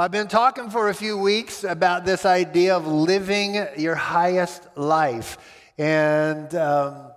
I've been talking for a few weeks about this idea of living your highest life. And um,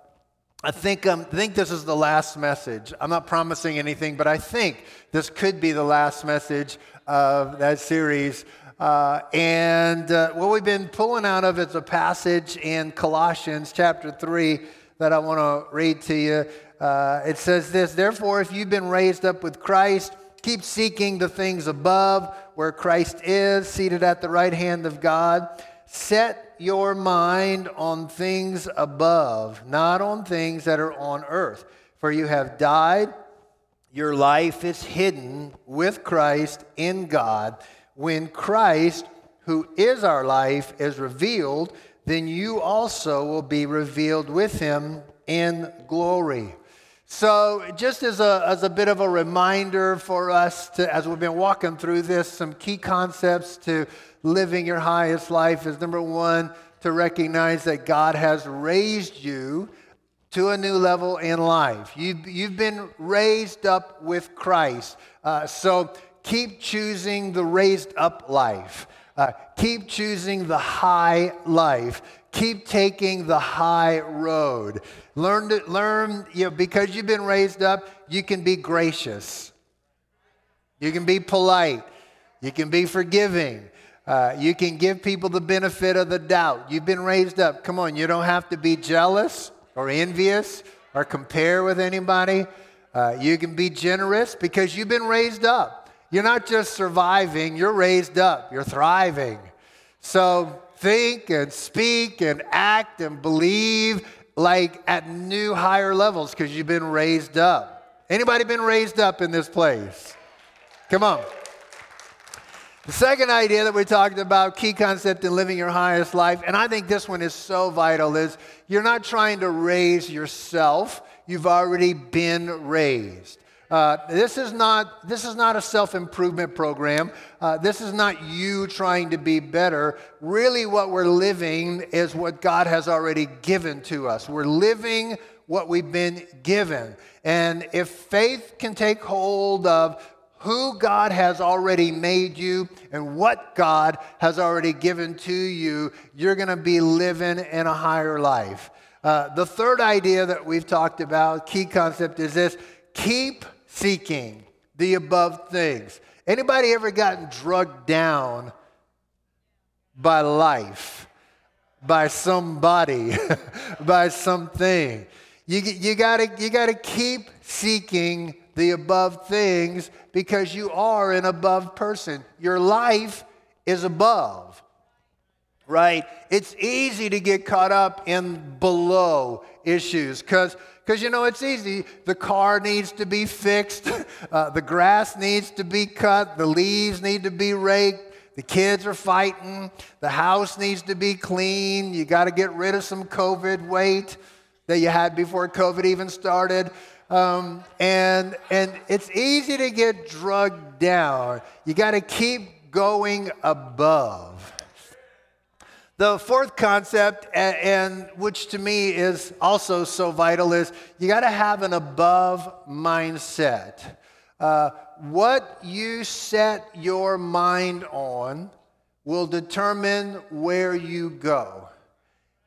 I think, um, think this is the last message. I'm not promising anything, but I think this could be the last message of that series. Uh, and uh, what we've been pulling out of is a passage in Colossians chapter 3 that I want to read to you. Uh, it says this Therefore, if you've been raised up with Christ, keep seeking the things above where Christ is, seated at the right hand of God. Set your mind on things above, not on things that are on earth. For you have died, your life is hidden with Christ in God. When Christ, who is our life, is revealed, then you also will be revealed with him in glory. So, just as a, as a bit of a reminder for us to, as we've been walking through this, some key concepts to living your highest life is number one, to recognize that God has raised you to a new level in life. You've, you've been raised up with Christ. Uh, so, keep choosing the raised up life. Uh, keep choosing the high life. Keep taking the high road. Learn to learn, you know, because you've been raised up, you can be gracious. You can be polite. You can be forgiving. Uh, you can give people the benefit of the doubt. You've been raised up. Come on, you don't have to be jealous or envious or compare with anybody. Uh, you can be generous because you've been raised up. You're not just surviving, you're raised up, you're thriving. So think and speak and act and believe like at new higher levels because you've been raised up. Anybody been raised up in this place? Come on. The second idea that we talked about, key concept in living your highest life, and I think this one is so vital, is you're not trying to raise yourself, you've already been raised. Uh, this, is not, this is not a self improvement program. Uh, this is not you trying to be better. Really, what we're living is what God has already given to us. We're living what we've been given. And if faith can take hold of who God has already made you and what God has already given to you, you're going to be living in a higher life. Uh, the third idea that we've talked about, key concept, is this keep seeking the above things. Anybody ever gotten drugged down by life, by somebody, by something? You, you, gotta, you gotta keep seeking the above things because you are an above person. Your life is above, right? It's easy to get caught up in below issues because because you know, it's easy. The car needs to be fixed, uh, the grass needs to be cut, the leaves need to be raked. The kids are fighting. The house needs to be clean. You got to get rid of some COVID weight that you had before COVID even started. Um, and, and it's easy to get drugged down. You got to keep going above. The fourth concept, and, which to me is also so vital, is you got to have an above mindset. Uh, what you set your mind on will determine where you go.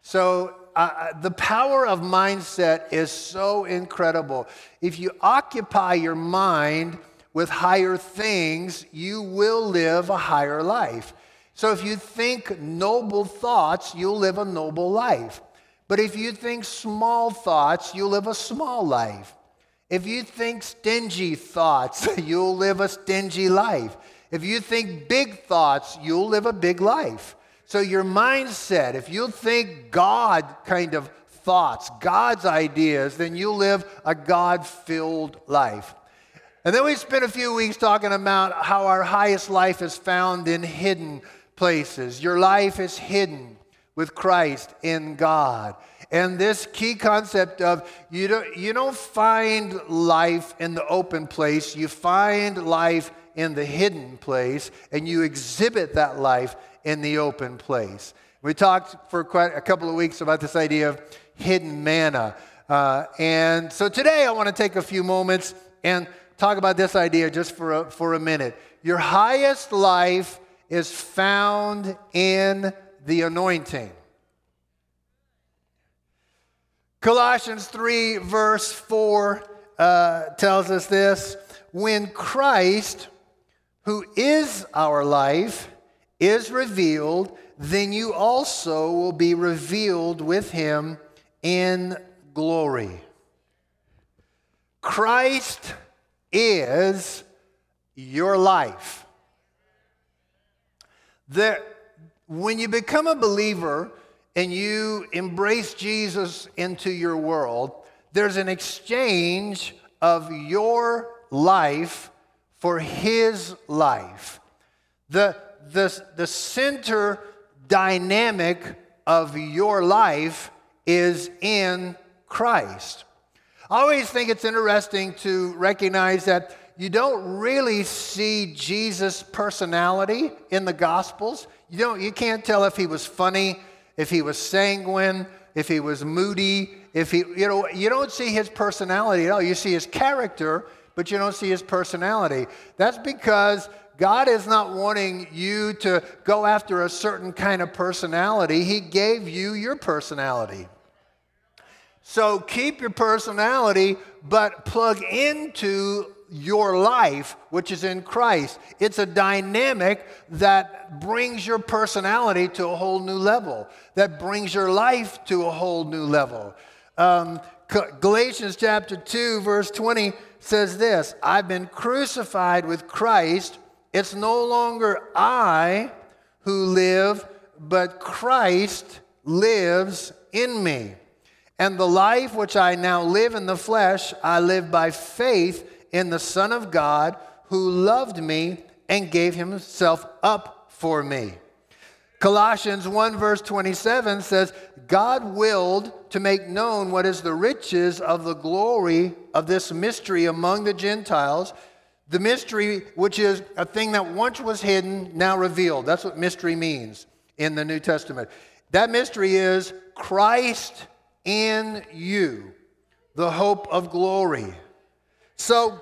So, uh, uh, the power of mindset is so incredible. If you occupy your mind with higher things, you will live a higher life. So if you think noble thoughts, you'll live a noble life. But if you think small thoughts, you'll live a small life. If you think stingy thoughts, you'll live a stingy life. If you think big thoughts, you'll live a big life. So, your mindset, if you think God kind of thoughts, God's ideas, then you'll live a God filled life. And then we spent a few weeks talking about how our highest life is found in hidden places. Your life is hidden with Christ in God. And this key concept of you don't, you don't find life in the open place, you find life in the hidden place, and you exhibit that life in the open place. We talked for quite a couple of weeks about this idea of hidden manna. Uh, and so today I want to take a few moments and talk about this idea just for a, for a minute. Your highest life is found in the anointing. Colossians 3, verse 4 uh, tells us this when Christ, who is our life, is revealed, then you also will be revealed with him in glory. Christ is your life. There, when you become a believer and you embrace Jesus into your world, there's an exchange of your life for his life. The, the, the center dynamic of your life is in Christ. I always think it's interesting to recognize that you don't really see Jesus' personality in the Gospels. You, don't, you can't tell if he was funny, if he was sanguine, if he was moody, if he, you know, you don't see his personality at all. You see his character, but you don't see his personality. That's because God is not wanting you to go after a certain kind of personality. He gave you your personality. So keep your personality, but plug into your life, which is in Christ. It's a dynamic that brings your personality to a whole new level, that brings your life to a whole new level. Um, Galatians chapter 2, verse 20 says this I've been crucified with Christ. It's no longer I who live, but Christ lives in me. And the life which I now live in the flesh, I live by faith in the Son of God who loved me and gave himself up for me. Colossians 1, verse 27 says, God willed to make known what is the riches of the glory of this mystery among the Gentiles. The mystery, which is a thing that once was hidden, now revealed. That's what mystery means in the New Testament. That mystery is Christ in you, the hope of glory. So,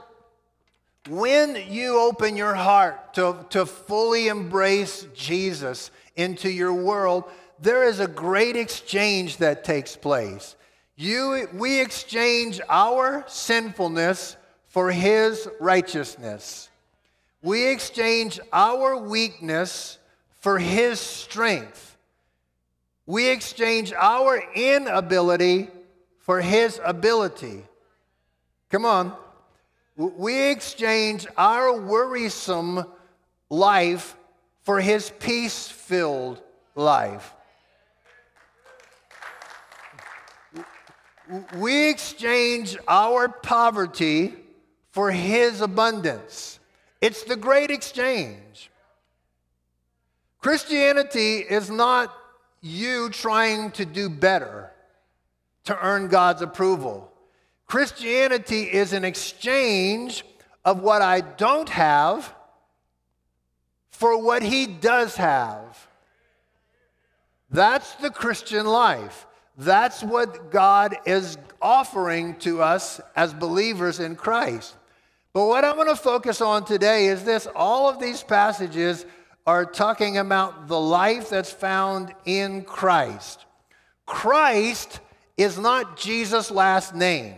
when you open your heart to, to fully embrace Jesus into your world, there is a great exchange that takes place. You, we exchange our sinfulness for His righteousness. We exchange our weakness for His strength. We exchange our inability for His ability. Come on. We exchange our worrisome life for His peace filled life. We exchange our poverty for His abundance. It's the great exchange. Christianity is not you trying to do better to earn God's approval. Christianity is an exchange of what I don't have for what He does have. That's the Christian life. That's what God is offering to us as believers in Christ. But what I'm going to focus on today is this all of these passages are talking about the life that's found in Christ. Christ is not Jesus' last name.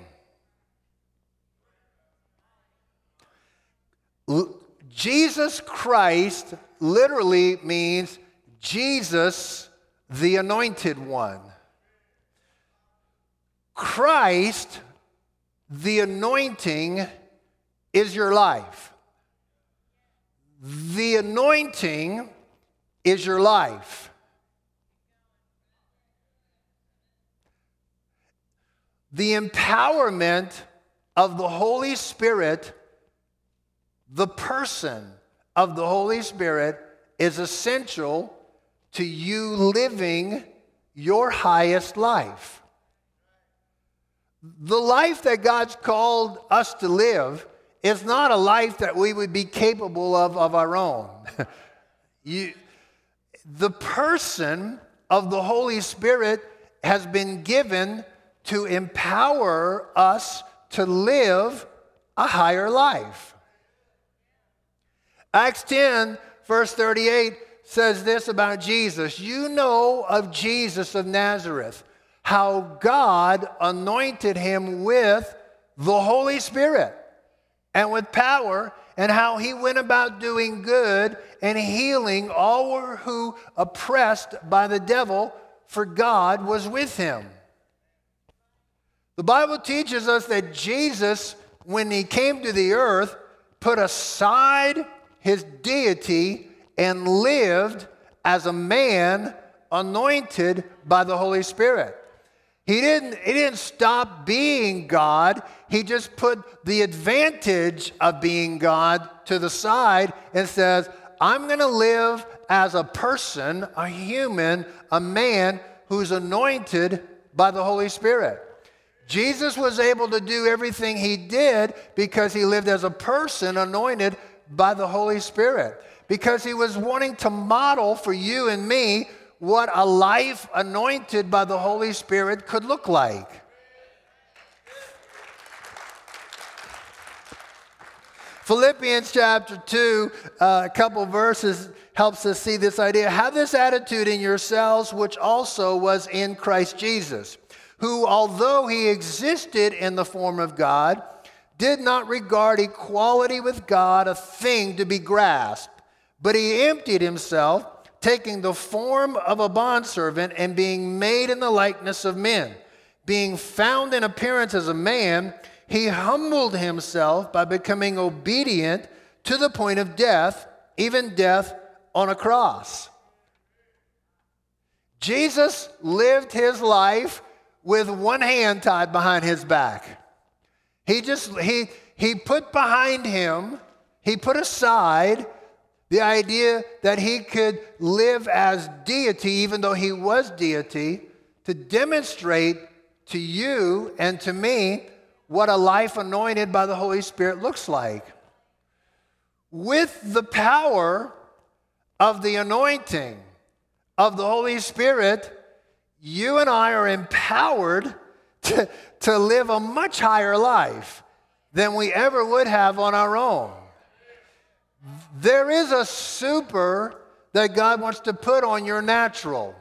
Jesus Christ literally means Jesus, the anointed one. Christ, the anointing, is your life. The anointing is your life. The empowerment of the Holy Spirit, the person of the Holy Spirit, is essential to you living your highest life. The life that God's called us to live is not a life that we would be capable of of our own. you, the person of the Holy Spirit has been given to empower us to live a higher life. Acts 10, verse 38 says this about Jesus You know of Jesus of Nazareth, how God anointed him with the Holy Spirit and with power, and how he went about doing good and healing all who oppressed by the devil, for God was with him. The Bible teaches us that Jesus, when he came to the earth, put aside his deity and lived as a man anointed by the Holy Spirit. He didn't, he didn't stop being God. He just put the advantage of being God to the side and says, I'm going to live as a person, a human, a man who's anointed by the Holy Spirit. Jesus was able to do everything he did because he lived as a person anointed by the Holy Spirit because he was wanting to model for you and me what a life anointed by the Holy Spirit could look like. Philippians chapter 2, uh, a couple verses helps us see this idea. Have this attitude in yourselves, which also was in Christ Jesus, who, although he existed in the form of God, did not regard equality with God a thing to be grasped but he emptied himself, taking the form of a bondservant and being made in the likeness of men. Being found in appearance as a man, he humbled himself by becoming obedient to the point of death, even death on a cross. Jesus lived his life with one hand tied behind his back. He just he he put behind him, he put aside the idea that he could live as deity, even though he was deity, to demonstrate to you and to me what a life anointed by the Holy Spirit looks like. With the power of the anointing of the Holy Spirit, you and I are empowered to, to live a much higher life than we ever would have on our own. There is a super that God wants to put on your natural.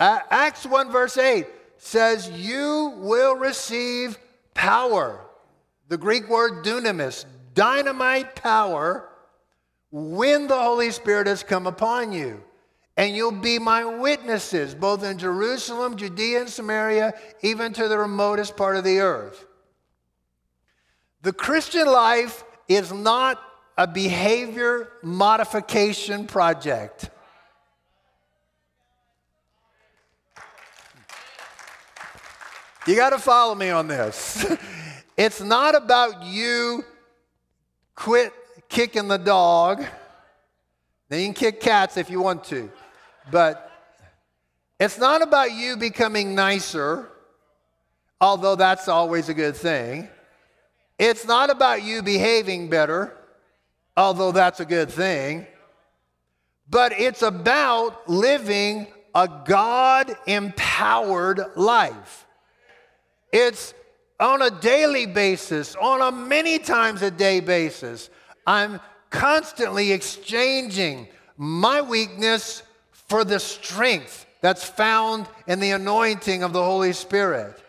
Acts 1, verse 8 says, You will receive power. The Greek word dunamis, dynamite power, when the Holy Spirit has come upon you. And you'll be my witnesses, both in Jerusalem, Judea, and Samaria, even to the remotest part of the earth. The Christian life is not a behavior modification project. You got to follow me on this. it's not about you quit kicking the dog. Now you can kick cats if you want to, but it's not about you becoming nicer, although that's always a good thing. It's not about you behaving better, although that's a good thing, but it's about living a God empowered life. It's on a daily basis, on a many times a day basis. I'm constantly exchanging my weakness for the strength that's found in the anointing of the Holy Spirit.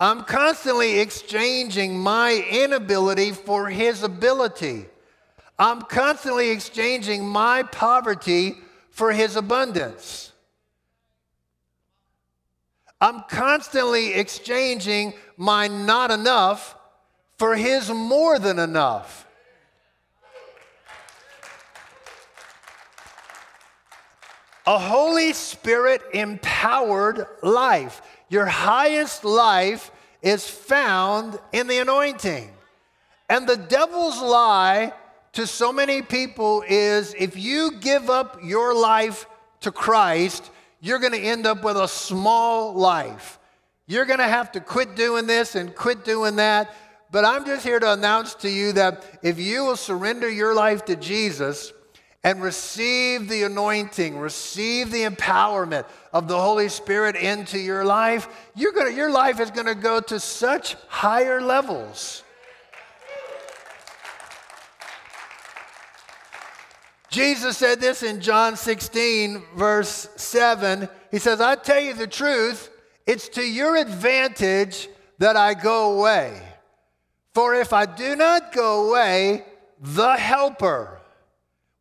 I'm constantly exchanging my inability for his ability. I'm constantly exchanging my poverty for his abundance. I'm constantly exchanging my not enough for his more than enough. A Holy Spirit empowered life. Your highest life is found in the anointing. And the devil's lie to so many people is if you give up your life to Christ, you're going to end up with a small life. You're going to have to quit doing this and quit doing that. But I'm just here to announce to you that if you will surrender your life to Jesus, and receive the anointing, receive the empowerment of the Holy Spirit into your life, you're gonna, your life is going to go to such higher levels. Jesus said this in John 16, verse 7. He says, I tell you the truth, it's to your advantage that I go away. For if I do not go away, the Helper,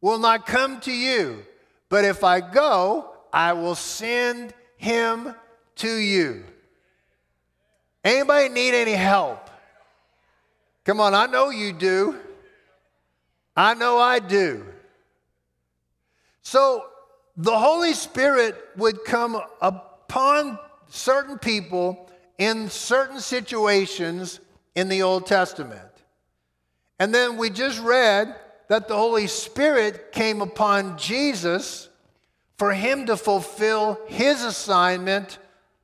will not come to you. But if I go, I will send him to you. Anybody need any help? Come on, I know you do. I know I do. So the Holy Spirit would come upon certain people in certain situations in the Old Testament. And then we just read that the Holy Spirit came upon Jesus for him to fulfill his assignment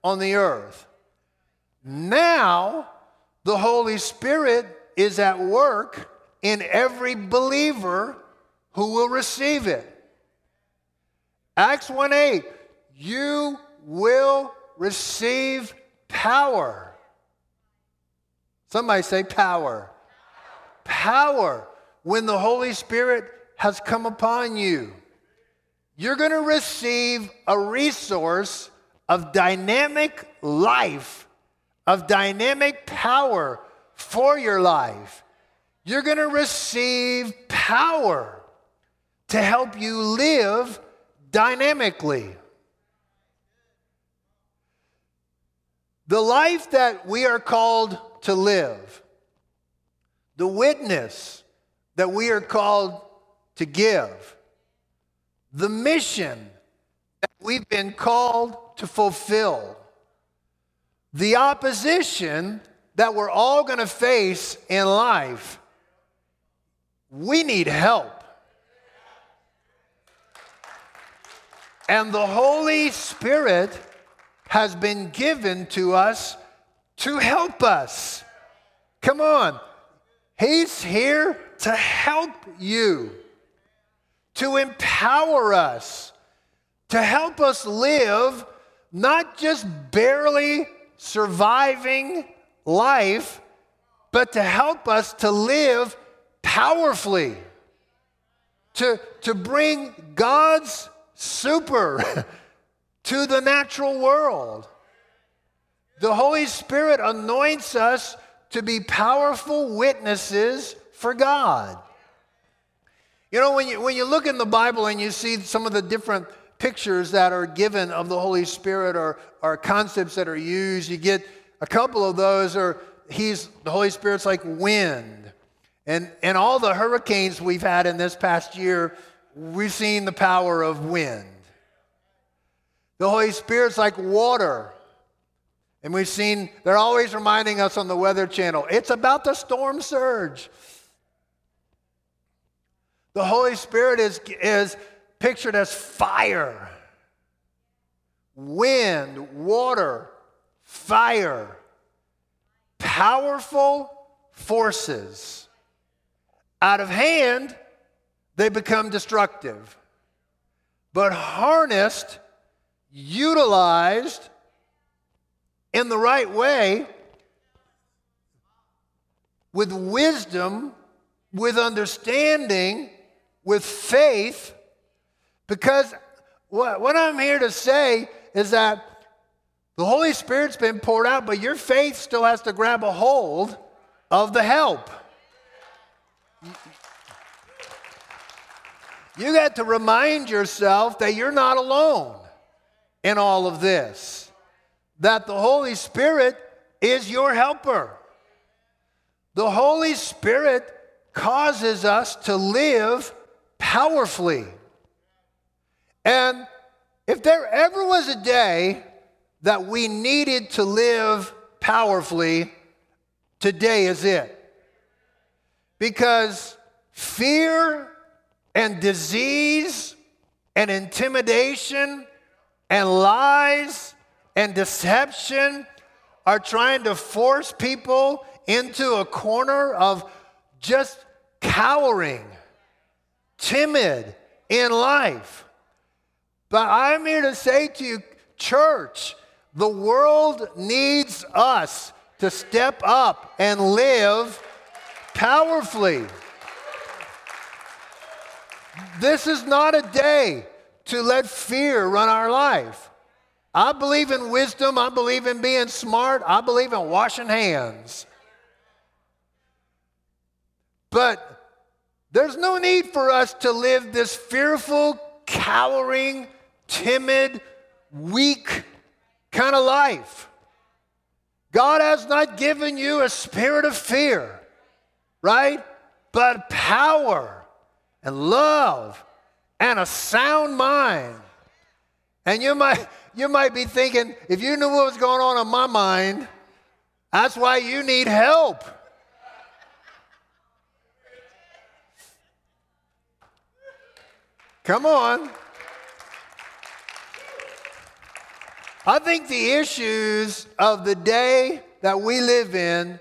on the earth. Now, the Holy Spirit is at work in every believer who will receive it. Acts 1 8, you will receive power. Somebody say power. Power. When the Holy Spirit has come upon you, you're going to receive a resource of dynamic life, of dynamic power for your life. You're going to receive power to help you live dynamically. The life that we are called to live, the witness that we are called to give, the mission that we've been called to fulfill, the opposition that we're all going to face in life, we need help. And the Holy Spirit has been given to us to help us. Come on. He's here to help you, to empower us, to help us live not just barely surviving life, but to help us to live powerfully, to, to bring God's super to the natural world. The Holy Spirit anoints us to be powerful witnesses for God. You know, when you, when you look in the Bible and you see some of the different pictures that are given of the Holy Spirit or, or concepts that are used, you get a couple of those are he's the Holy Spirit's like wind. And and all the hurricanes we've had in this past year, we've seen the power of wind. The Holy Spirit's like water. And we've seen, they're always reminding us on the Weather Channel, it's about the storm surge. The Holy Spirit is, is pictured as fire, wind, water, fire, powerful forces. Out of hand, they become destructive. But harnessed, utilized in the right way, with wisdom, with understanding, with faith, because what, what I'm here to say is that the Holy Spirit's been poured out, but your faith still has to grab a hold of the help. You got to remind yourself that you're not alone in all of this, that the Holy Spirit is your helper. The Holy Spirit causes us to live powerfully. And if there ever was a day that we needed to live powerfully, today is it. Because fear and disease and intimidation and lies and deception are trying to force people into a corner of just cowering, timid in life. But I'm here to say to you, church, the world needs us to step up and live powerfully. This is not a day to let fear run our life. I believe in wisdom. I believe in being smart. I believe in washing hands. But there's no need for us to live this fearful, cowering, timid, weak kind of life. God has not given you a spirit of fear, right? But power and love and a sound mind. And you might, you might be thinking, if you knew what was going on in my mind, that's why you need help. Come on. I think the issues of the day that we live in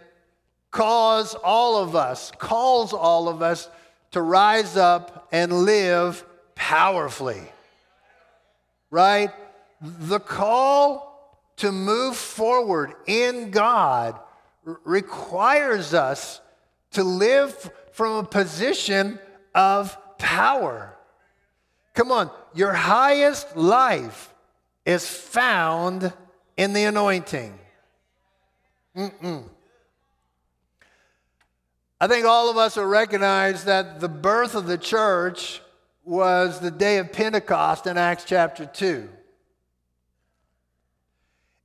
cause all of us, calls all of us to rise up and live powerfully. Right? The call to move forward in God requires us to live from a position of power. Come on, your highest life is found in the anointing. Mm-mm. I think all of us will recognize that the birth of the church was the day of Pentecost in Acts chapter 2.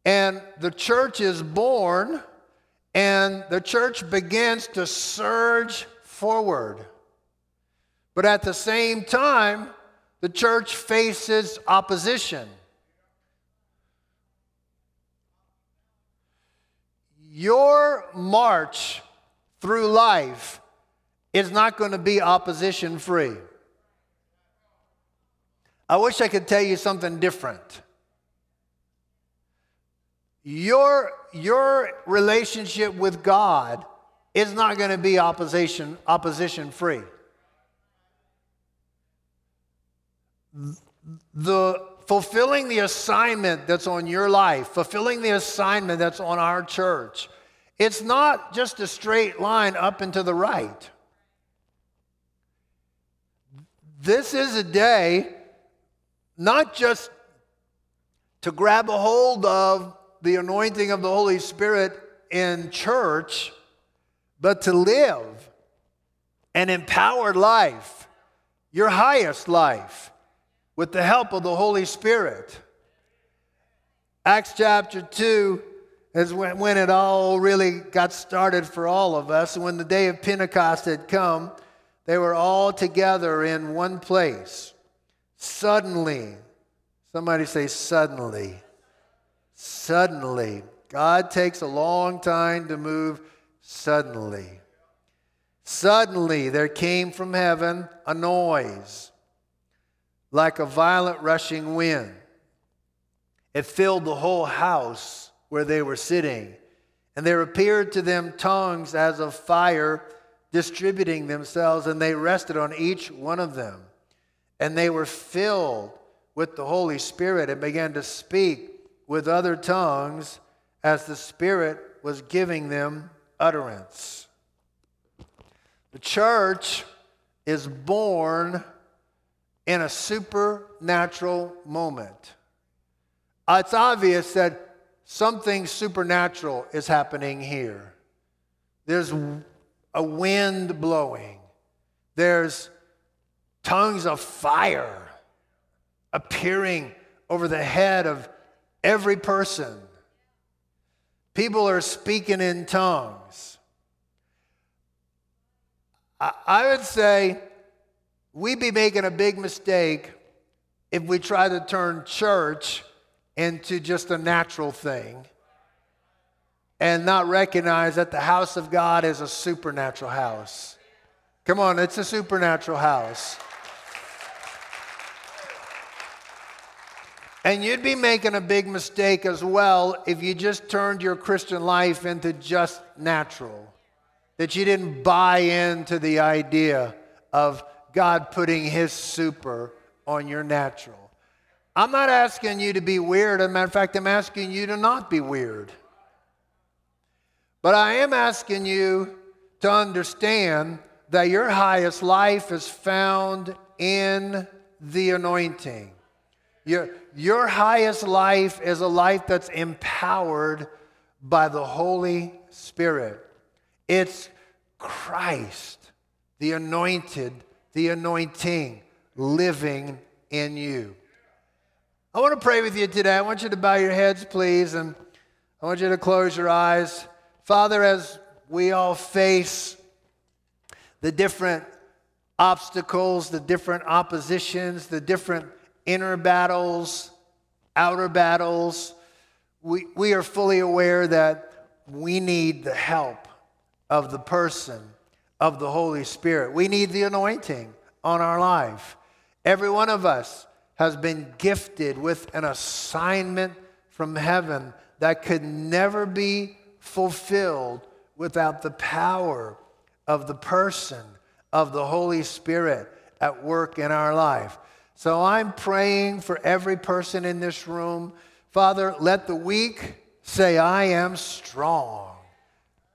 And the church is born, and the church begins to surge forward. But at the same time, the church faces opposition. Your march through life is not going to be opposition free. I wish I could tell you something different. Your, your relationship with God is not going to be opposition, opposition free. The fulfilling the assignment that's on your life, fulfilling the assignment that's on our church, it's not just a straight line up and to the right. This is a day not just to grab a hold of the anointing of the Holy Spirit in church, but to live an empowered life, your highest life, with the help of the Holy Spirit. Acts chapter 2 is when, when it all really got started for all of us. When the day of Pentecost had come, they were all together in one place. Suddenly, somebody say, suddenly. Suddenly. God takes a long time to move suddenly. Suddenly, there came from heaven a noise like a violent rushing wind. It filled the whole house where they were sitting. And there appeared to them tongues as of fire distributing themselves, and they rested on each one of them. And they were filled with the Holy Spirit and began to speak with other tongues as the Spirit was giving them utterance. The church is born in a supernatural moment. Uh, it's obvious that something supernatural is happening here. There's a wind blowing, there's tongues of fire appearing over the head of every person. People are speaking in tongues. I would say we'd be making a big mistake if we try to turn church into just a natural thing and not recognize that the house of God is a supernatural house. Come on, it's a supernatural house. And you'd be making a big mistake as well if you just turned your Christian life into just natural, that you didn't buy into the idea of God putting His super on your natural. I'm not asking you to be weird. As a matter of fact, I'm asking you to not be weird. But I am asking you to understand that your highest life is found in the anointing. Your, your highest life is a life that's empowered by the Holy Spirit. It's Christ, the anointed, the anointing living in you. I want to pray with you today. I want you to bow your heads, please, and I want you to close your eyes. Father, as we all face the different obstacles, the different oppositions, the different inner battles, outer battles, we, we are fully aware that we need the help of the person of the Holy Spirit. We need the anointing on our life. Every one of us has been gifted with an assignment from heaven that could never be fulfilled without the power of the person of the Holy Spirit at work in our life. So I'm praying for every person in this room. Father, let the weak say, I am strong.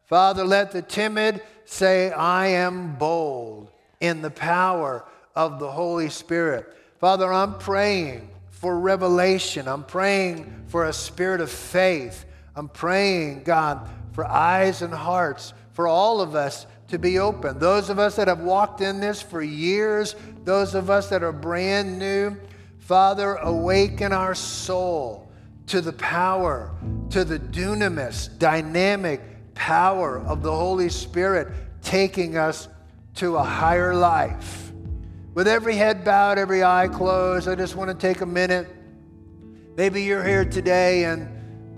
Father, let the timid say, I am bold in the power of the Holy Spirit. Father, I'm praying for revelation. I'm praying for a spirit of faith. I'm praying, God, for eyes and hearts for all of us to be open. Those of us that have walked in this for years, those of us that are brand new, Father, awaken our soul to the power, to the dunamis, dynamic power of the Holy Spirit taking us to a higher life. With every head bowed, every eye closed, I just want to take a minute. Maybe you're here today and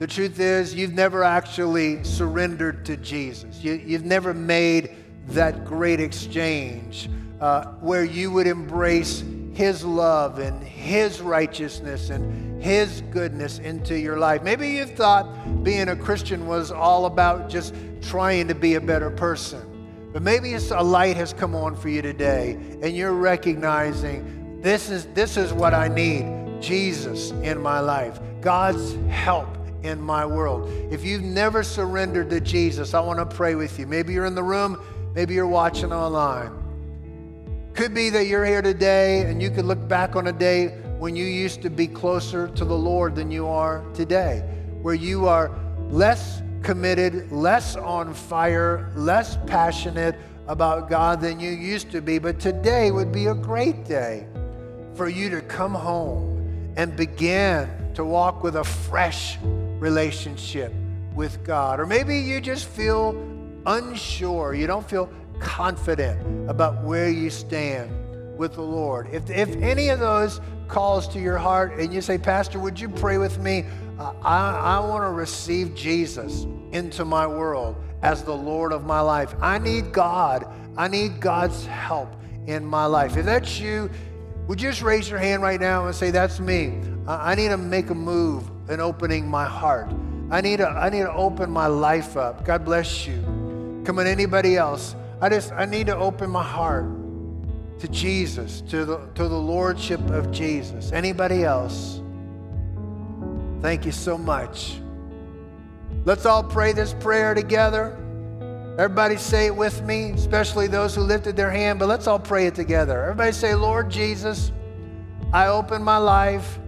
the truth is you've never actually surrendered to Jesus. You, have never made that great exchange uh, where you would embrace His love and His righteousness and His goodness into your life. Maybe you've thought being a Christian was all about just trying to be a better person. But maybe a light has come on for you today and you're recognizing this is, this is what I need Jesus in my life, God's help in my world. If you've never surrendered to Jesus, I want to pray with you. Maybe you're in the room, Maybe you're watching online. Could be that you're here today and you could look back on a day when you used to be closer to the Lord than you are today, where you are less committed, less on fire, less passionate about God than you used to be. But today would be a great day for you to come home and begin to walk with a fresh relationship with God. Or maybe you just feel unsure, you don't feel confident about where you stand with the Lord. If, if any of those calls to your heart and you say, Pastor, would you pray with me? Uh, I, I want to receive Jesus into my world as the Lord of my life. I need God. I need God's help in my life. If that's you, would you just raise your hand right now and say, That's me? I need to make a move in opening my heart. I need to, I need to open my life up. God bless you. Come on, anybody else? I just I need to open my heart to Jesus, to the to the lordship of Jesus. Anybody else? Thank you so much. Let's all pray this prayer together. Everybody say it with me, especially those who lifted their hand, but let's all pray it together. Everybody say, Lord Jesus, I open my life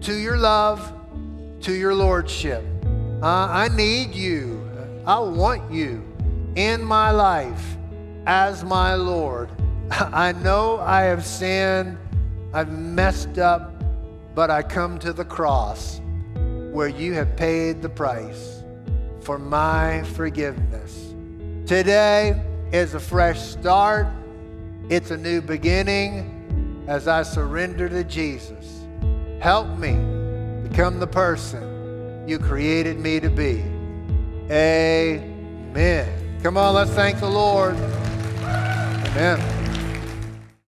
to your love, to your lordship. Uh, I need you. I want you in my life as my Lord. I know I have sinned, I've messed up, but I come to the cross where you have paid the price for my forgiveness. Today is a fresh start, it's a new beginning as I surrender to Jesus. Help me become the person you created me to be. Amen. Come on, let's thank the Lord. Amen.